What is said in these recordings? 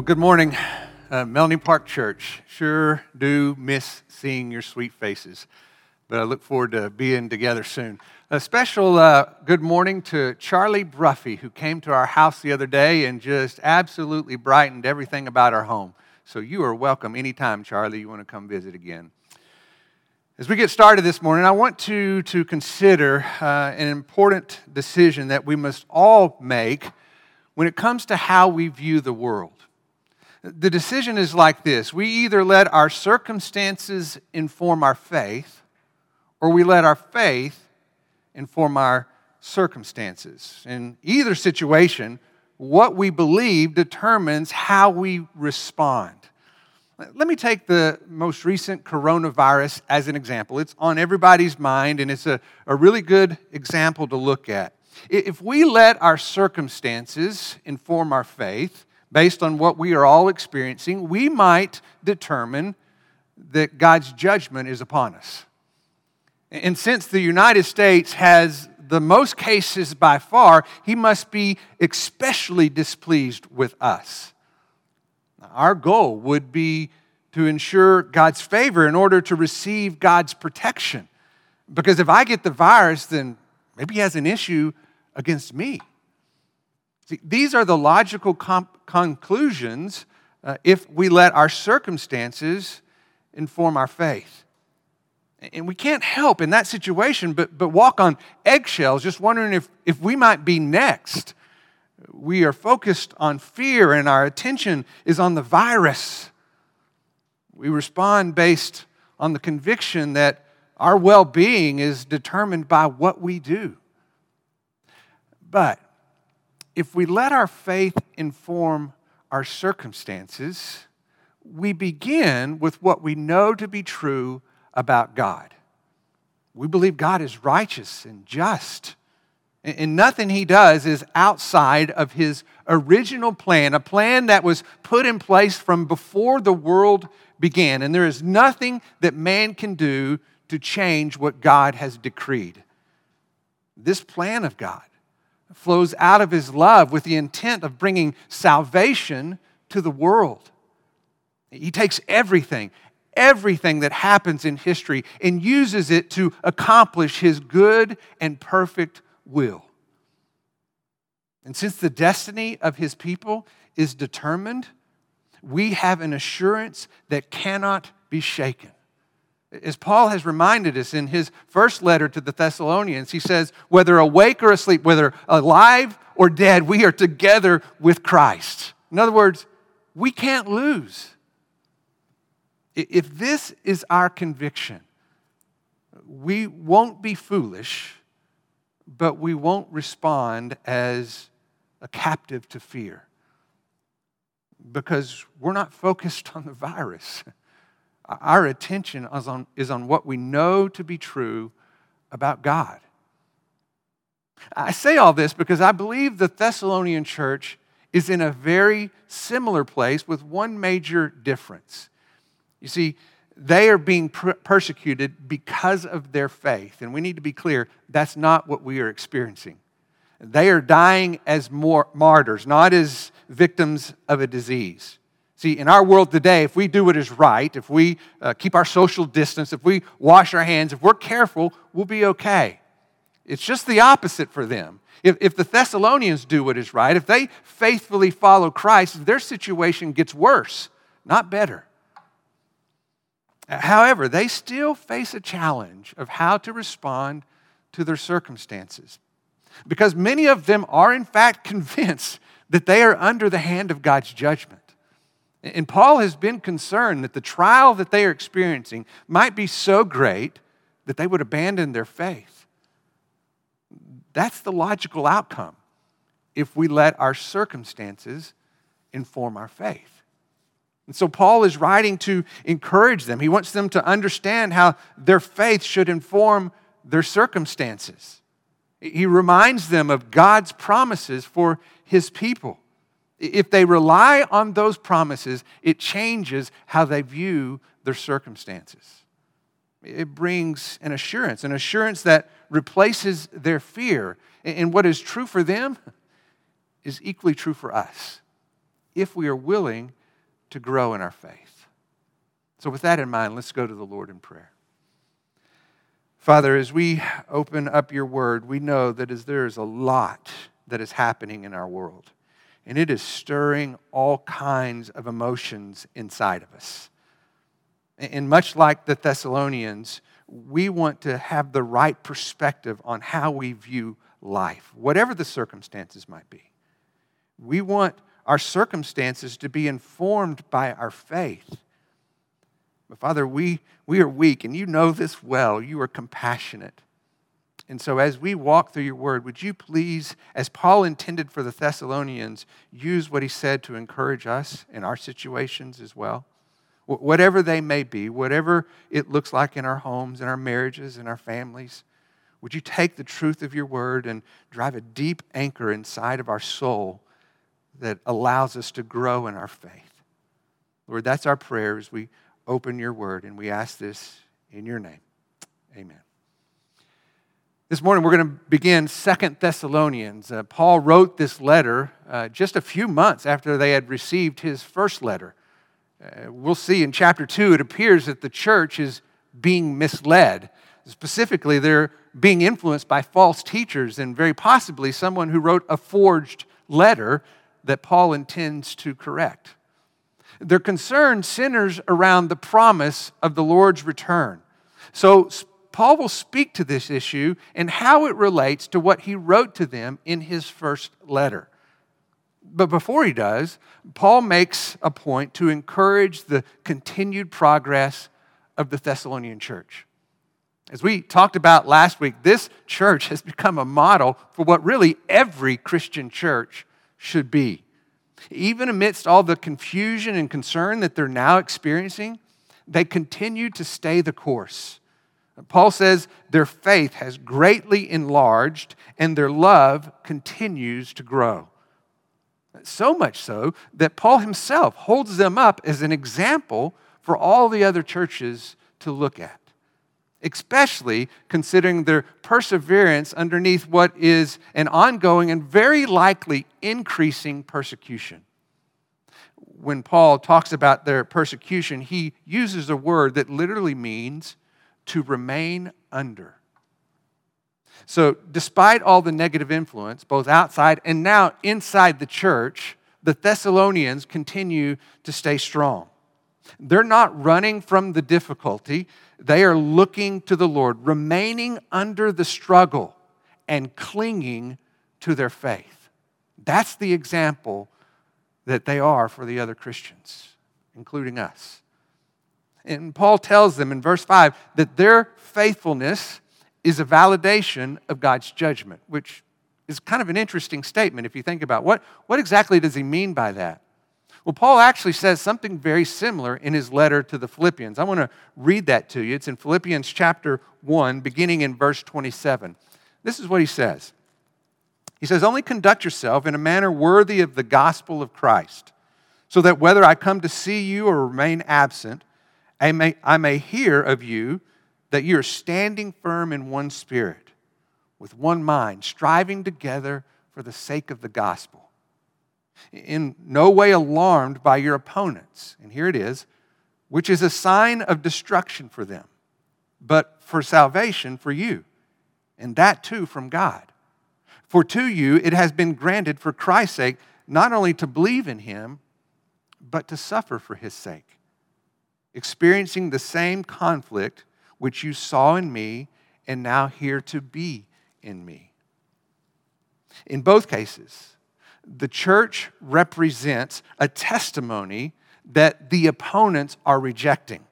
Well, good morning, uh, Melanie Park Church. Sure do miss seeing your sweet faces, but I look forward to being together soon. A special uh, good morning to Charlie Bruffy, who came to our house the other day and just absolutely brightened everything about our home. So you are welcome anytime, Charlie, you want to come visit again. As we get started this morning, I want to, to consider uh, an important decision that we must all make when it comes to how we view the world. The decision is like this we either let our circumstances inform our faith, or we let our faith inform our circumstances. In either situation, what we believe determines how we respond. Let me take the most recent coronavirus as an example. It's on everybody's mind, and it's a, a really good example to look at. If we let our circumstances inform our faith, based on what we are all experiencing, we might determine that God's judgment is upon us. And since the United States has the most cases by far, he must be especially displeased with us. Our goal would be to ensure God's favor in order to receive God's protection. Because if I get the virus, then maybe he has an issue against me. These are the logical comp- conclusions uh, if we let our circumstances inform our faith. And we can't help in that situation but, but walk on eggshells, just wondering if, if we might be next. We are focused on fear, and our attention is on the virus. We respond based on the conviction that our well being is determined by what we do. But if we let our faith inform our circumstances, we begin with what we know to be true about God. We believe God is righteous and just. And nothing he does is outside of his original plan, a plan that was put in place from before the world began. And there is nothing that man can do to change what God has decreed. This plan of God flows out of his love with the intent of bringing salvation to the world. He takes everything, everything that happens in history, and uses it to accomplish his good and perfect will. And since the destiny of his people is determined, we have an assurance that cannot be shaken. As Paul has reminded us in his first letter to the Thessalonians, he says, whether awake or asleep, whether alive or dead, we are together with Christ. In other words, we can't lose. If this is our conviction, we won't be foolish, but we won't respond as a captive to fear because we're not focused on the virus. Our attention is on, is on what we know to be true about God. I say all this because I believe the Thessalonian church is in a very similar place with one major difference. You see, they are being persecuted because of their faith. And we need to be clear that's not what we are experiencing. They are dying as more martyrs, not as victims of a disease. See, in our world today, if we do what is right, if we uh, keep our social distance, if we wash our hands, if we're careful, we'll be okay. It's just the opposite for them. If, if the Thessalonians do what is right, if they faithfully follow Christ, their situation gets worse, not better. However, they still face a challenge of how to respond to their circumstances. Because many of them are, in fact, convinced that they are under the hand of God's judgment. And Paul has been concerned that the trial that they are experiencing might be so great that they would abandon their faith. That's the logical outcome if we let our circumstances inform our faith. And so Paul is writing to encourage them. He wants them to understand how their faith should inform their circumstances. He reminds them of God's promises for his people. If they rely on those promises, it changes how they view their circumstances. It brings an assurance, an assurance that replaces their fear. And what is true for them is equally true for us. if we are willing to grow in our faith. So, with that in mind, let's go to the Lord in prayer. Father, as we open up your word, we know that as there is a lot that is happening in our world, and it is stirring all kinds of emotions inside of us. And much like the Thessalonians, we want to have the right perspective on how we view life, whatever the circumstances might be. We want our circumstances to be informed by our faith. But Father, we, we are weak, and you know this well. You are compassionate. And so, as we walk through your word, would you please, as Paul intended for the Thessalonians, use what he said to encourage us in our situations as well? Whatever they may be, whatever it looks like in our homes, in our marriages, in our families, would you take the truth of your word and drive a deep anchor inside of our soul that allows us to grow in our faith? Lord, that's our prayer as we open your word, and we ask this in your name. Amen. This morning we're going to begin Second Thessalonians. Uh, Paul wrote this letter uh, just a few months after they had received his first letter. Uh, we'll see in chapter 2, it appears that the church is being misled. Specifically, they're being influenced by false teachers and very possibly someone who wrote a forged letter that Paul intends to correct. They're concerned sinners around the promise of the Lord's return. So, Paul will speak to this issue and how it relates to what he wrote to them in his first letter. But before he does, Paul makes a point to encourage the continued progress of the Thessalonian church. As we talked about last week, this church has become a model for what really every Christian church should be. Even amidst all the confusion and concern that they're now experiencing, they continue to stay the course Paul says their faith has greatly enlarged and their love continues to grow. So much so that Paul himself holds them up as an example for all the other churches to look at, especially considering their perseverance underneath what is an ongoing and very likely increasing persecution. When Paul talks about their persecution, he uses a word that literally means to remain under. So, despite all the negative influence, both outside and now inside the church, the Thessalonians continue to stay strong. They're not running from the difficulty, they are looking to the Lord, remaining under the struggle and clinging to their faith. That's the example that they are for the other Christians, including us. And Paul tells them in verse 5 that their faithfulness is a validation of God's judgment, which is kind of an interesting statement if you think about what, what exactly does he mean by that? Well, Paul actually says something very similar in his letter to the Philippians. I want to read that to you. It's in Philippians chapter 1, beginning in verse 27. This is what he says He says, Only conduct yourself in a manner worthy of the gospel of Christ, so that whether I come to see you or remain absent, I may, I may hear of you that you're standing firm in one spirit, with one mind, striving together for the sake of the gospel. In no way alarmed by your opponents, and here it is, which is a sign of destruction for them, but for salvation for you, and that too from God. For to you it has been granted for Christ's sake not only to believe in him, but to suffer for his sake experiencing the same conflict which you saw in me and now hear to be in me. In both cases, the church represents a testimony that the opponents are rejecting.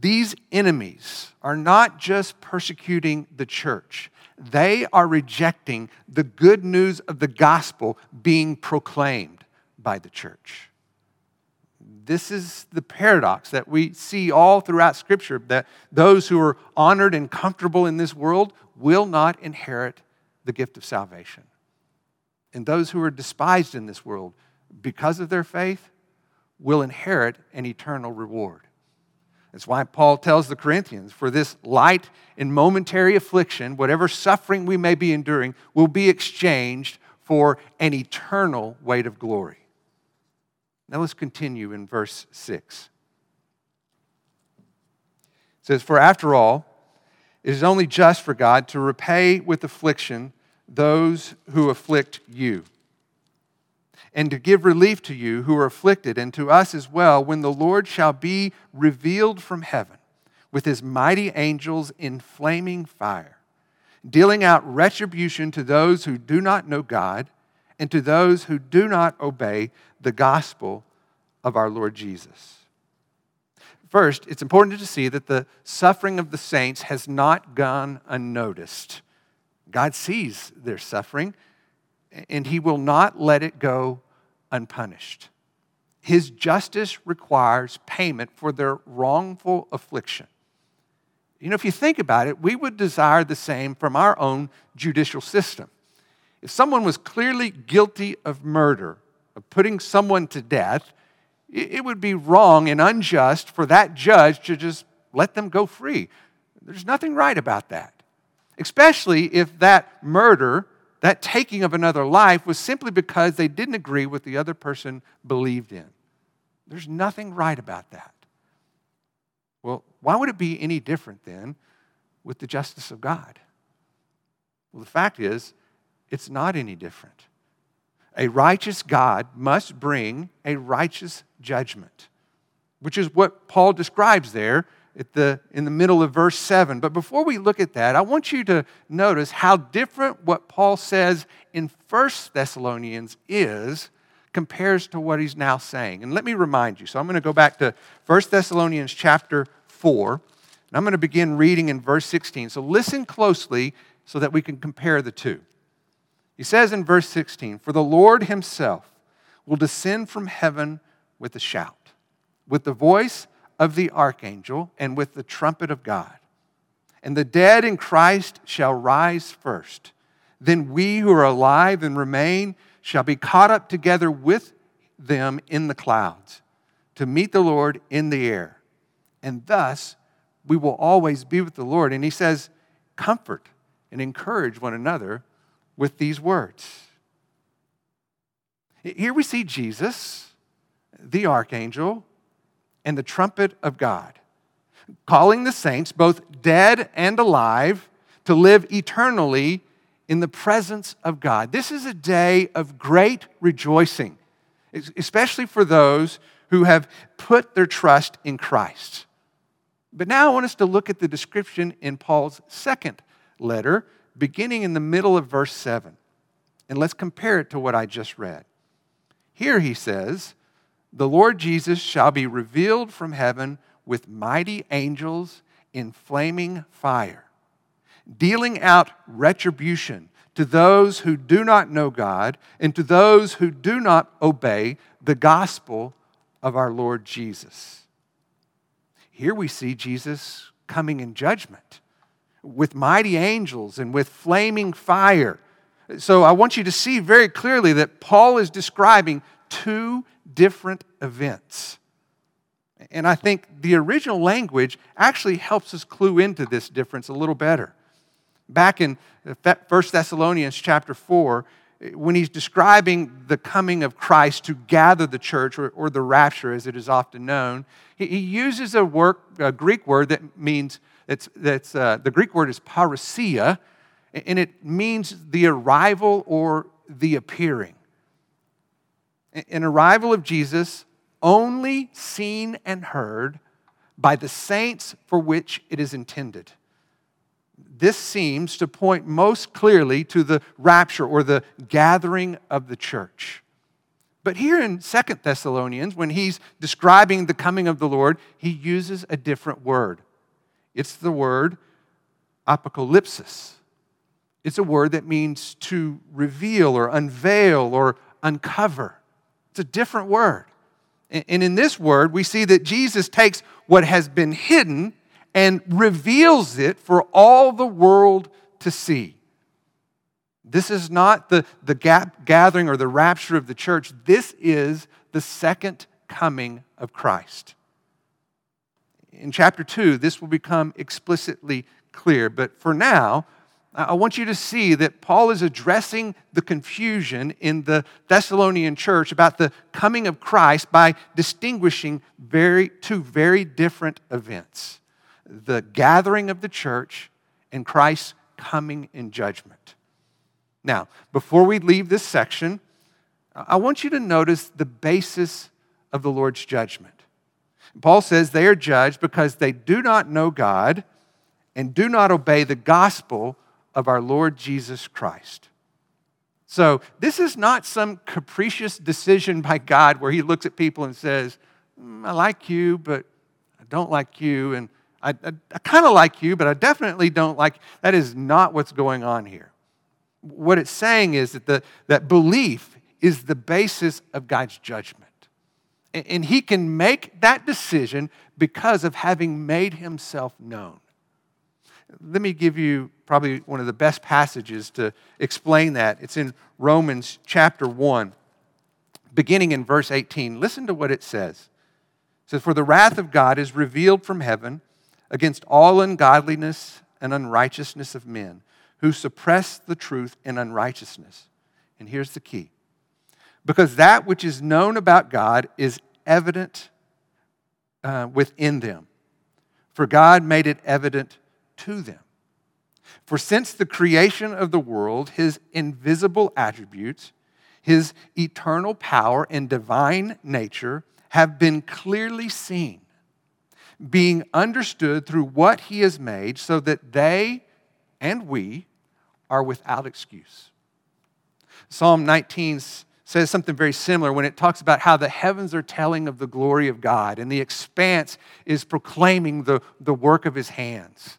These enemies are not just persecuting the church, they are rejecting the good news of the gospel being proclaimed by the church this is the paradox that we see all throughout Scripture that those who are honored and comfortable in this world will not inherit the gift of salvation. And those who are despised in this world because of their faith will inherit an eternal reward. That's why Paul tells the Corinthians for this light and momentary affliction, whatever suffering we may be enduring, will be exchanged for an eternal weight of glory. Now let's continue in verse 6. It says, For after all, it is only just for God to repay with affliction those who afflict you, and to give relief to you who are afflicted, and to us as well, when the Lord shall be revealed from heaven with his mighty angels in flaming fire, dealing out retribution to those who do not know God and to those who do not obey the gospel of our Lord Jesus. First, it's important to see that the suffering of the saints has not gone unnoticed. God sees their suffering, and He will not let it go unpunished. His justice requires payment for their wrongful affliction. You know, if you think about it, we would desire the same from our own judicial system. If someone was clearly guilty of murder, of putting someone to death, it would be wrong and unjust for that judge to just let them go free. There's nothing right about that especially if that murder, that taking of another life, was simply because they didn't agree with the other person believed in. There's nothing right about that. Well, why would it be any different then with the justice of God? Well, the fact is, it's not any different. A righteous God must bring a righteous judgment, which is what Paul describes there the, in the middle of verse 7. But before we look at that, I want you to notice how different what Paul says in 1 Thessalonians is compares to what he's now saying. And let me remind you. So I'm going to go back to 1 Thessalonians chapter 4, and I'm going to begin reading in verse 16. So listen closely so that we can compare the two. He says in verse 16, For the Lord himself will descend from heaven with a shout, with the voice of the archangel and with the trumpet of God. And the dead in Christ shall rise first. Then we who are alive and remain shall be caught up together with them in the clouds to meet the Lord in the air. And thus we will always be with the Lord. And he says, Comfort and encourage one another with these words. Here we see Jesus, the archangel, and the trumpet of God, calling the saints, both dead and alive, to live eternally in the presence of God. This is a day of great rejoicing, especially for those who have put their trust in Christ. But now I want us to look at the description in Paul's second letter, beginning in the middle of verse 7. And let's compare it to what I just read. Here he says, the Lord Jesus shall be revealed from heaven with mighty angels in flaming fire, dealing out retribution to those who do not know God and to those who do not obey the gospel of our Lord Jesus. Here we see Jesus coming in judgment with mighty angels and with flaming fire. So I want you to see very clearly that Paul is describing two different events. And I think the original language actually helps us clue into this difference a little better. Back in 1 Thessalonians chapter 4, when he's describing the coming of Christ to gather the church, or, or the rapture as it is often known, he, he uses a, work, a, Greek word that means, it's, that's, uh, the Greek word is parousia, and it means the arrival or the appearing an arrival of Jesus only seen and heard by the saints for which it is intended. This seems to point most clearly to the rapture or the gathering of the church. But here in Second Thessalonians, when he's describing the coming of the Lord, he uses a different word. It's the word apocalypsis. It's a word that means to reveal or unveil or uncover. It's a different word. And in this word, we see that Jesus takes what has been hidden and reveals it for all the world to see. This is not the, the gap gathering or the rapture of the church. This is the second coming of Christ. In chapter 2, this will become explicitly clear. But for now, I want you to see that Paul is addressing the confusion in the Thessalonian church about the coming of Christ by distinguishing very, two very different events the gathering of the church and Christ's coming in judgment. Now, before we leave this section, I want you to notice the basis of the Lord's judgment. Paul says they are judged because they do not know God and do not obey the gospel of our Lord Jesus Christ. So, this is not some capricious decision by God where He looks at people and says, mm, I like you, but I don't like you. And I, I, I kind of like you, but I definitely don't like. That is not what's going on here. What it's saying is that, the, that belief is the basis of God's judgment. And, He can make that decision because of having made Himself known. Let me give you probably one of the best passages to explain that. It's in Romans chapter 1, beginning in verse 18. Listen to what it says. It says, For the wrath of God is revealed from heaven against all ungodliness and unrighteousness of men who suppress the truth in unrighteousness. And here's the key because that which is known about God is evident uh, within them, for God made it evident to them. For since the creation of the world, his invisible attributes, his eternal power and divine nature have been clearly seen, being understood through what he has made, so that they and we are without excuse. Psalm 19 says something very similar when it talks about how the heavens are telling of the glory of God and the expanse is proclaiming the, the work of his hands.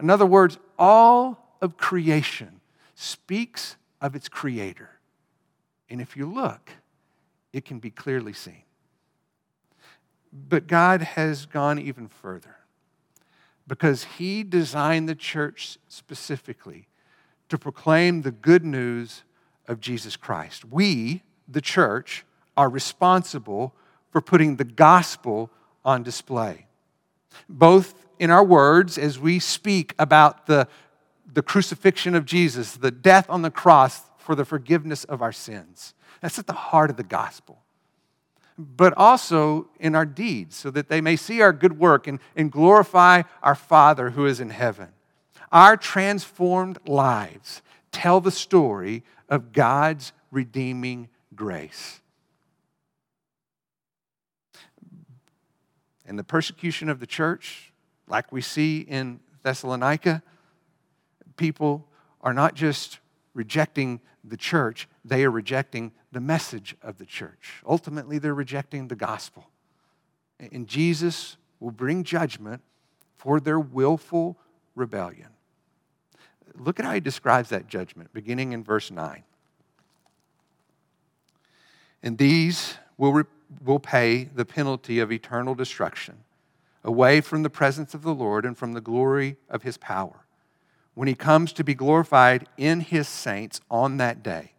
In other words, all of creation speaks of its creator. And if you look, it can be clearly seen. But God has gone even further because He designed the church specifically to proclaim the good news of Jesus Christ. We, the church, are responsible for putting the gospel on display, both in our words as we speak about the, the crucifixion of Jesus, the death on the cross for the forgiveness of our sins. That's at the heart of the gospel. But also in our deeds, so that they may see our good work and, and glorify our Father who is in heaven. Our transformed lives tell the story of God's redeeming grace. And the persecution of the church, like we see in Thessalonica, people are not just rejecting the church, they are rejecting the message of the church. Ultimately, they're rejecting the gospel. And Jesus will bring judgment for their willful rebellion. Look at how he describes that judgment, beginning in verse 9. And these will, re- will pay the penalty of eternal destruction away from the presence of the Lord and from the glory of his power when he comes to be glorified in his saints on that day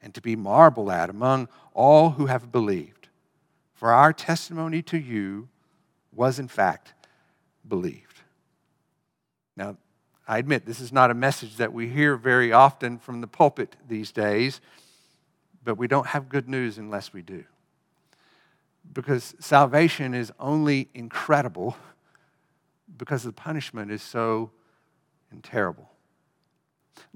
and to be marveled at among all who have believed. For our testimony to you was in fact believed. Now, I admit this is not a message that we hear very often from the pulpit these days, but we don't have good news unless we do because salvation is only incredible because the punishment is so terrible.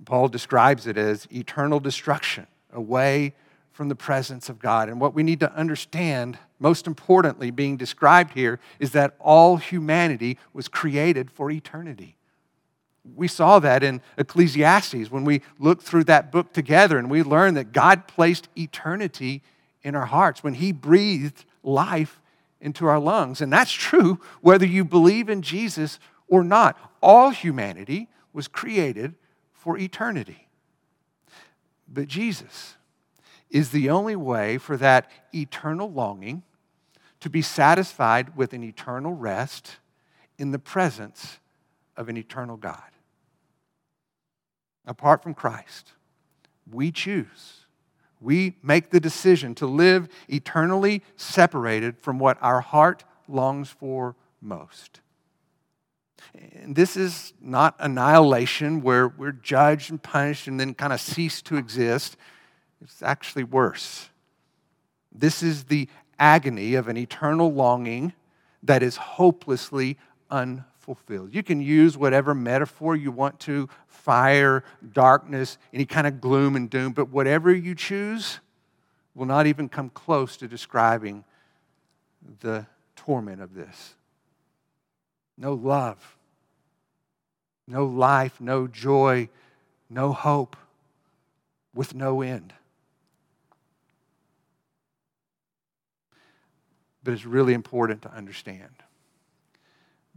Paul describes it as eternal destruction away from the presence of God. And what we need to understand, most importantly, being described here, is that all humanity was created for eternity. We saw that in Ecclesiastes when we looked through that book together and we learned that God placed eternity in our hearts when He breathed life into our lungs. And that's true whether you believe in Jesus or not. All humanity was created for eternity. But Jesus is the only way for that eternal longing to be satisfied with an eternal rest in the presence of an eternal God. Apart from Christ, we choose we make the decision to live eternally separated from what our heart longs for most. And this is not annihilation where we're judged and punished and then kind of cease to exist. It's actually worse. This is the agony of an eternal longing that is hopelessly unfulfilled. You can use whatever metaphor you want to fire, darkness, any kind of gloom and doom, but whatever you choose will not even come close to describing the torment of this. No love, no life, no joy, no hope, with no end. But it's really important to understand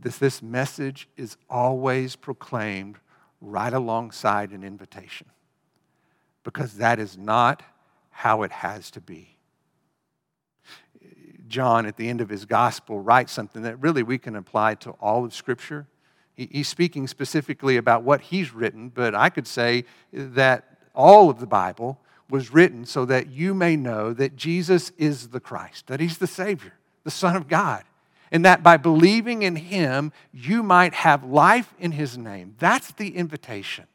that this message is always proclaimed right alongside an invitation because that is not how it has to be. John, at the end of his gospel, writes something that really we can apply to all of Scripture. He's speaking specifically about what he's written, but I could say that all of the Bible was written so that you may know that Jesus is the Christ, that he's the Savior the Son of God, and that by believing in Him, you might have life in His name. That's the invitation.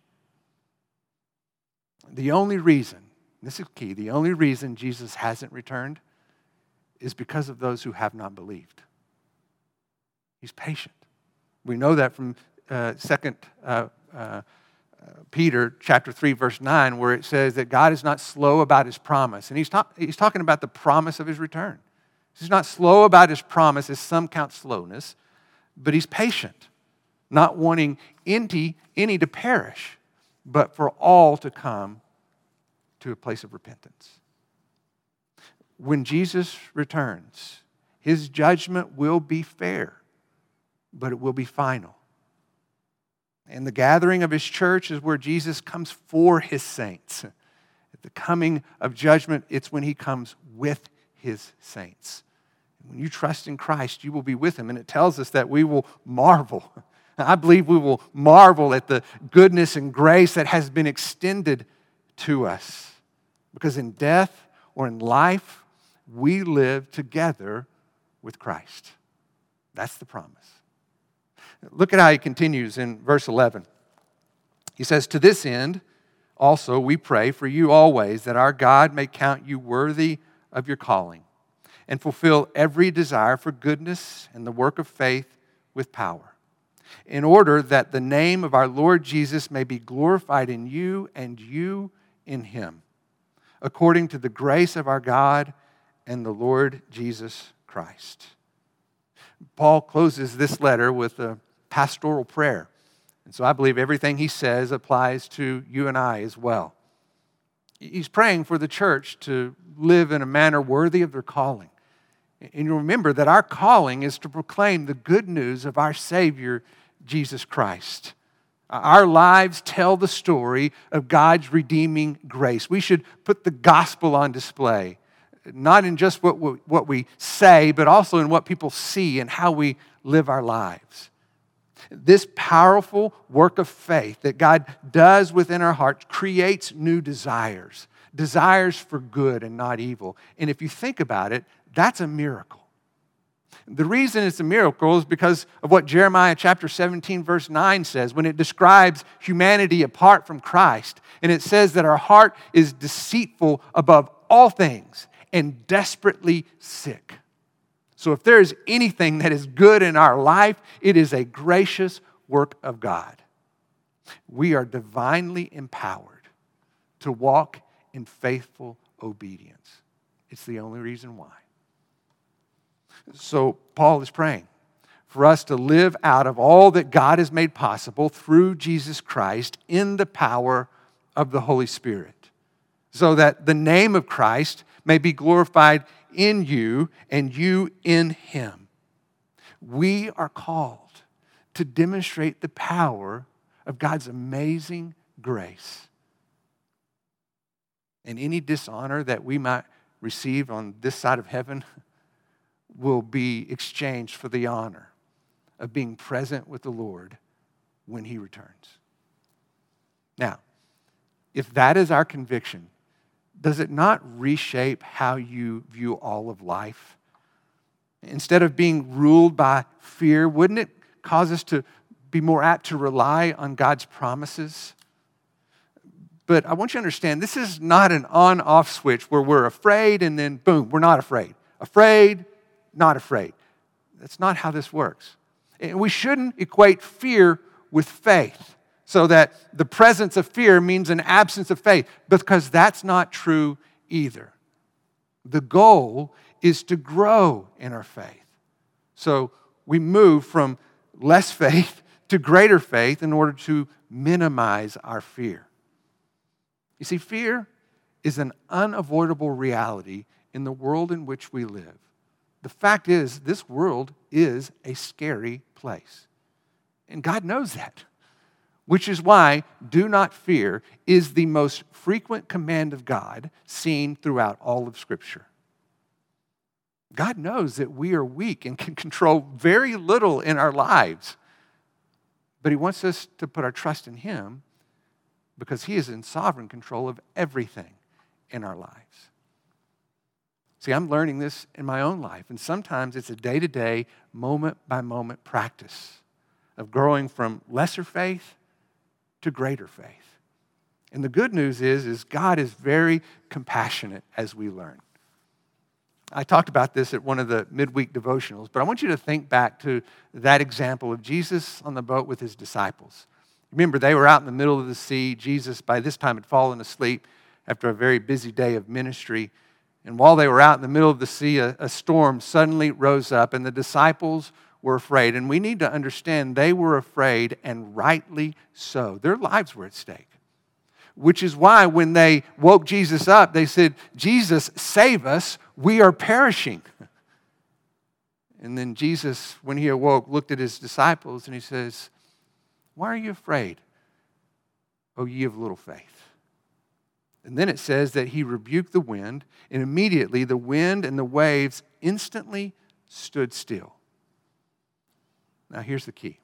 The only reason, this is key, the only reason Jesus hasn't returned is because of those who have not believed. He's patient. We know that from uh, Second uh, uh, Peter chapter 3, verse 9, where it says that God is not slow about his promise. And he's, ta- he's talking about the promise of his return. He's not slow about his promise, as some count slowness, but he's patient, not wanting any, any to perish, but for all to come to a place of repentance. When Jesus returns, his judgment will be fair, but it will be final. And the gathering of his church is where Jesus comes for his saints. At the coming of judgment, it's when he comes with his saints. When you trust in Christ, you will be with him. And it tells us that we will marvel. I believe we will marvel at the goodness and grace that has been extended to us. Because in death or in life, we live together with Christ. That's the promise. Look at how he continues in verse 11. He says, To this end, also, we pray for you always that our God may count you worthy of your calling and fulfill every desire for goodness and the work of faith with power, in order that the name of our Lord Jesus may be glorified in you and you in him, according to the grace of our God and the Lord Jesus Christ. Paul closes this letter with a pastoral prayer. And so I believe everything he says applies to you and I as well. He's praying for the church to live in a manner worthy of their calling and you remember that our calling is to proclaim the good news of our Savior, Jesus Christ. Our lives tell the story of God's redeeming grace. We should put the gospel on display, not in just what we, what we say, but also in what people see and how we live our lives. This powerful work of faith that God does within our hearts creates new desires, desires for good and not evil. And if you think about it, that's a miracle. The reason it's a miracle is because of what Jeremiah chapter 17, verse 9 says when it describes humanity apart from Christ. And it says that our heart is deceitful above all things and desperately sick. So, if there is anything that is good in our life, it is a gracious work of God. We are divinely empowered to walk in faithful obedience. It's the only reason why. So Paul is praying for us to live out of all that God has made possible through Jesus Christ in the power of the Holy Spirit, so that the name of Christ may be glorified in you and you in him. We are called to demonstrate the power of God's amazing grace. And any dishonor that we might receive on this side of heaven will be exchanged for the honor of being present with the Lord when He returns. Now, if that is our conviction, does it not reshape how you view all of life? Instead of being ruled by fear, wouldn't it cause us to be more apt to rely on God's promises. But I want you to understand this is not an on off switch where we're afraid and then boom, we're not afraid. Afraid, not afraid. That's not how this works. And we shouldn't equate fear with faith so that the presence of fear means an absence of faith because that's not true either. The goal is to grow in our faith. So we move from less faith to greater faith in order to minimize our fear. You see, fear is an unavoidable reality in the world in which we live. The fact is, this world is a scary place. And God knows that, which is why do not fear is the most frequent command of God seen throughout all of Scripture. God knows that we are weak and can control very little in our lives. But He wants us to put our trust in Him because He is in sovereign control of everything in our lives. See, I'm learning this in my own life, and sometimes it's a day to day, moment by moment practice of growing from lesser faith to greater faith. And the good news is, is God is very compassionate as we learn. I talked about this at one of the midweek devotionals, but I want you to think back to that example of Jesus on the boat with his disciples. Remember, they were out in the middle of the sea. Jesus, by this time, had fallen asleep after a very busy day of ministry. And while they were out in the middle of the sea, a, a storm suddenly rose up, and the disciples were afraid. And we need to understand they were afraid, and rightly so. Their lives were at stake which is why when they woke Jesus up, they said, Jesus, save us, we are perishing. And then Jesus, when he awoke, looked at his disciples and he says, Why are you afraid, O ye of little faith? And then it says that he rebuked the wind, and immediately the wind and the waves instantly stood still. Now, here's the key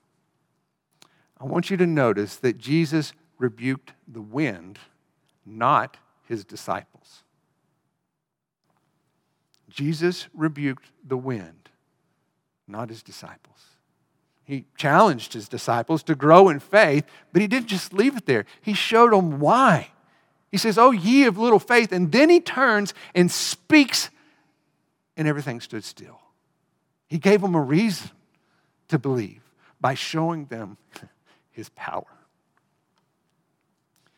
I want you to notice that Jesus rebuked the wind, not his disciples. Jesus rebuked the wind, not his disciples. He challenged his disciples to grow in faith, but he didn't just leave it there. He showed them why. He says, Oh, ye of little faith. And then he turns and speaks, and everything stood still. He gave them a reason to believe by showing them his power.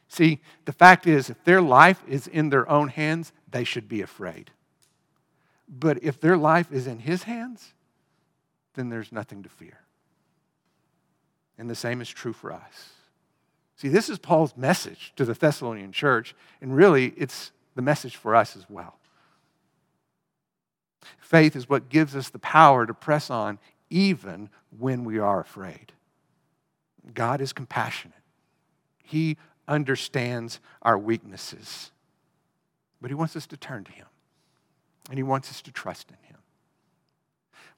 See, the fact is, if their life is in their own hands, they should be afraid. But if their life is in His hands, then there's nothing to fear. And the same is true for us. See, this is Paul's message to the Thessalonian church, and really, it's the message for us as well. Faith is what gives us the power to press on even when we are afraid. God is compassionate. He understands our weaknesses. But He wants us to turn to Him, and He wants us to trust in Him.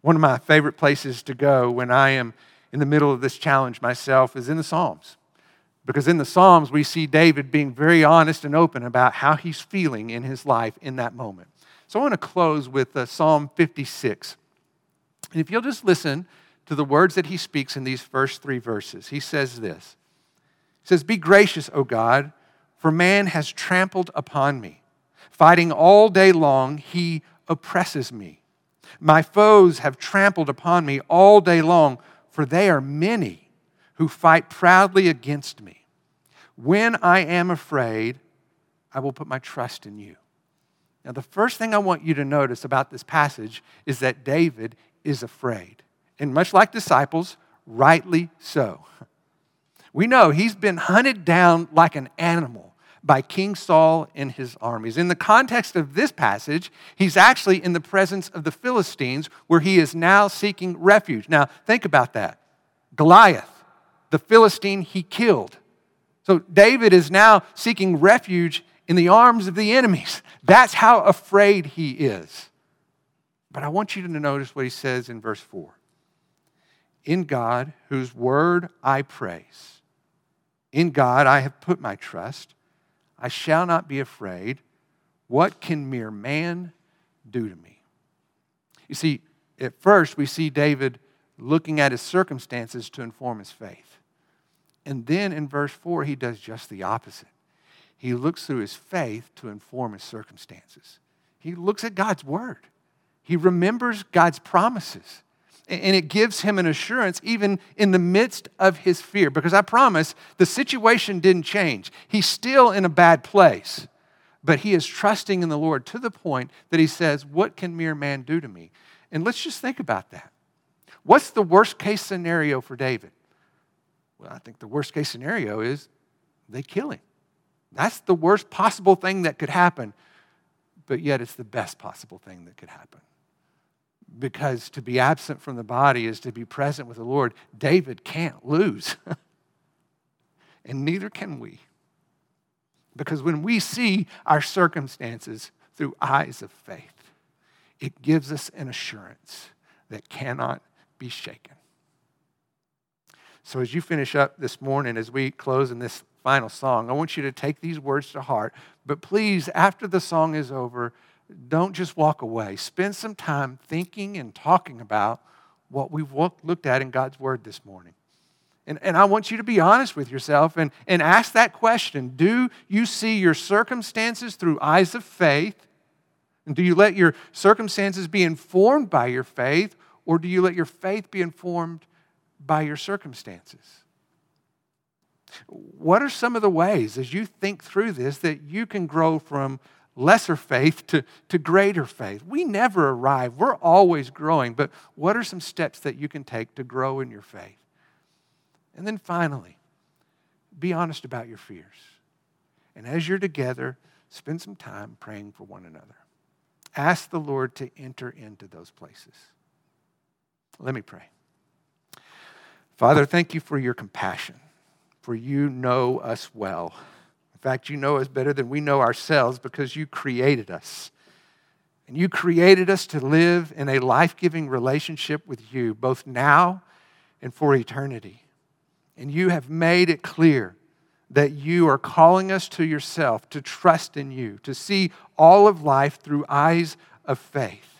One of my favorite places to go when I am in the middle of this challenge myself is in the Psalms. Because in the Psalms, we see David being very honest and open about how he's feeling in his life in that moment. So I want to close with uh, Psalm 56. And if you'll just listen to the words that he speaks in these first three verses, he says this He says, Be gracious, O God, for man has trampled upon me. Fighting all day long, he oppresses me. My foes have trampled upon me all day long, for they are many who fight proudly against me. When I am afraid, I will put my trust in you. Now, the first thing I want you to notice about this passage is that David is afraid. And much like disciples, rightly so. We know he's been hunted down like an animal by King Saul and his armies. In the context of this passage, he's actually in the presence of the Philistines where he is now seeking refuge. Now, think about that. Goliath, the Philistine he killed. So David is now seeking refuge in the arms of the enemies. That's how afraid he is. But I want you to notice what he says in verse 4 In God, whose word I praise. In God I have put my trust. I shall not be afraid. What can mere man do to me? You see, at first we see David looking at his circumstances to inform his faith. And then in verse 4, he does just the opposite. He looks through his faith to inform his circumstances. He looks at God's word, he remembers God's promises. And it gives him an assurance even in the midst of his fear. Because I promise the situation didn't change. He's still in a bad place, but he is trusting in the Lord to the point that he says, What can mere man do to me? And let's just think about that. What's the worst case scenario for David? Well, I think the worst case scenario is they kill him. That's the worst possible thing that could happen, but yet it's the best possible thing that could happen because to be absent from the body is to be present with the Lord. David can't lose, and neither can we. Because when we see our circumstances through eyes of faith, it gives us an assurance that cannot be shaken. So, as you finish up this morning, as we close in this final song, I want you to take these words to heart. But please, after the song is over, don't just walk away. Spend some time thinking and talking about what we've looked at in God's Word this morning. And, and I want you to be honest with yourself and, and ask that question Do you see your circumstances through eyes of faith? And do you let your circumstances be informed by your faith, or do you let your faith be informed by your circumstances? What are some of the ways, as you think through this, that you can grow from lesser faith to, to greater faith. We never arrive, we're always growing. But what are some steps that you can take to grow in your faith? And then finally, be honest about your fears. And as you're together, spend some time praying for one another. Ask the Lord to enter into those places. Let me pray. Father, thank you for your compassion, for you know us well. In fact, you know us better than we know ourselves because you created us. And you created us to live in a life giving relationship with you, both now and for eternity. And you have made it clear that you are calling us to yourself, to trust in you, to see all of life through eyes of faith.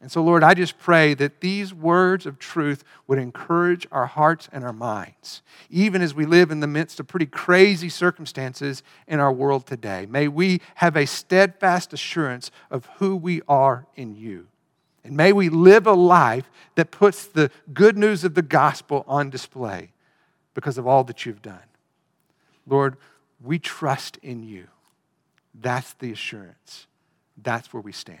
And so, Lord, I just pray that these words of truth would encourage our hearts and our minds, even as we live in the midst of pretty crazy circumstances in our world today. May we have a steadfast assurance of who we are in you. And may we live a life that puts the good news of the gospel on display because of all that you've done. Lord, we trust in you. That's the assurance. That's where we stand.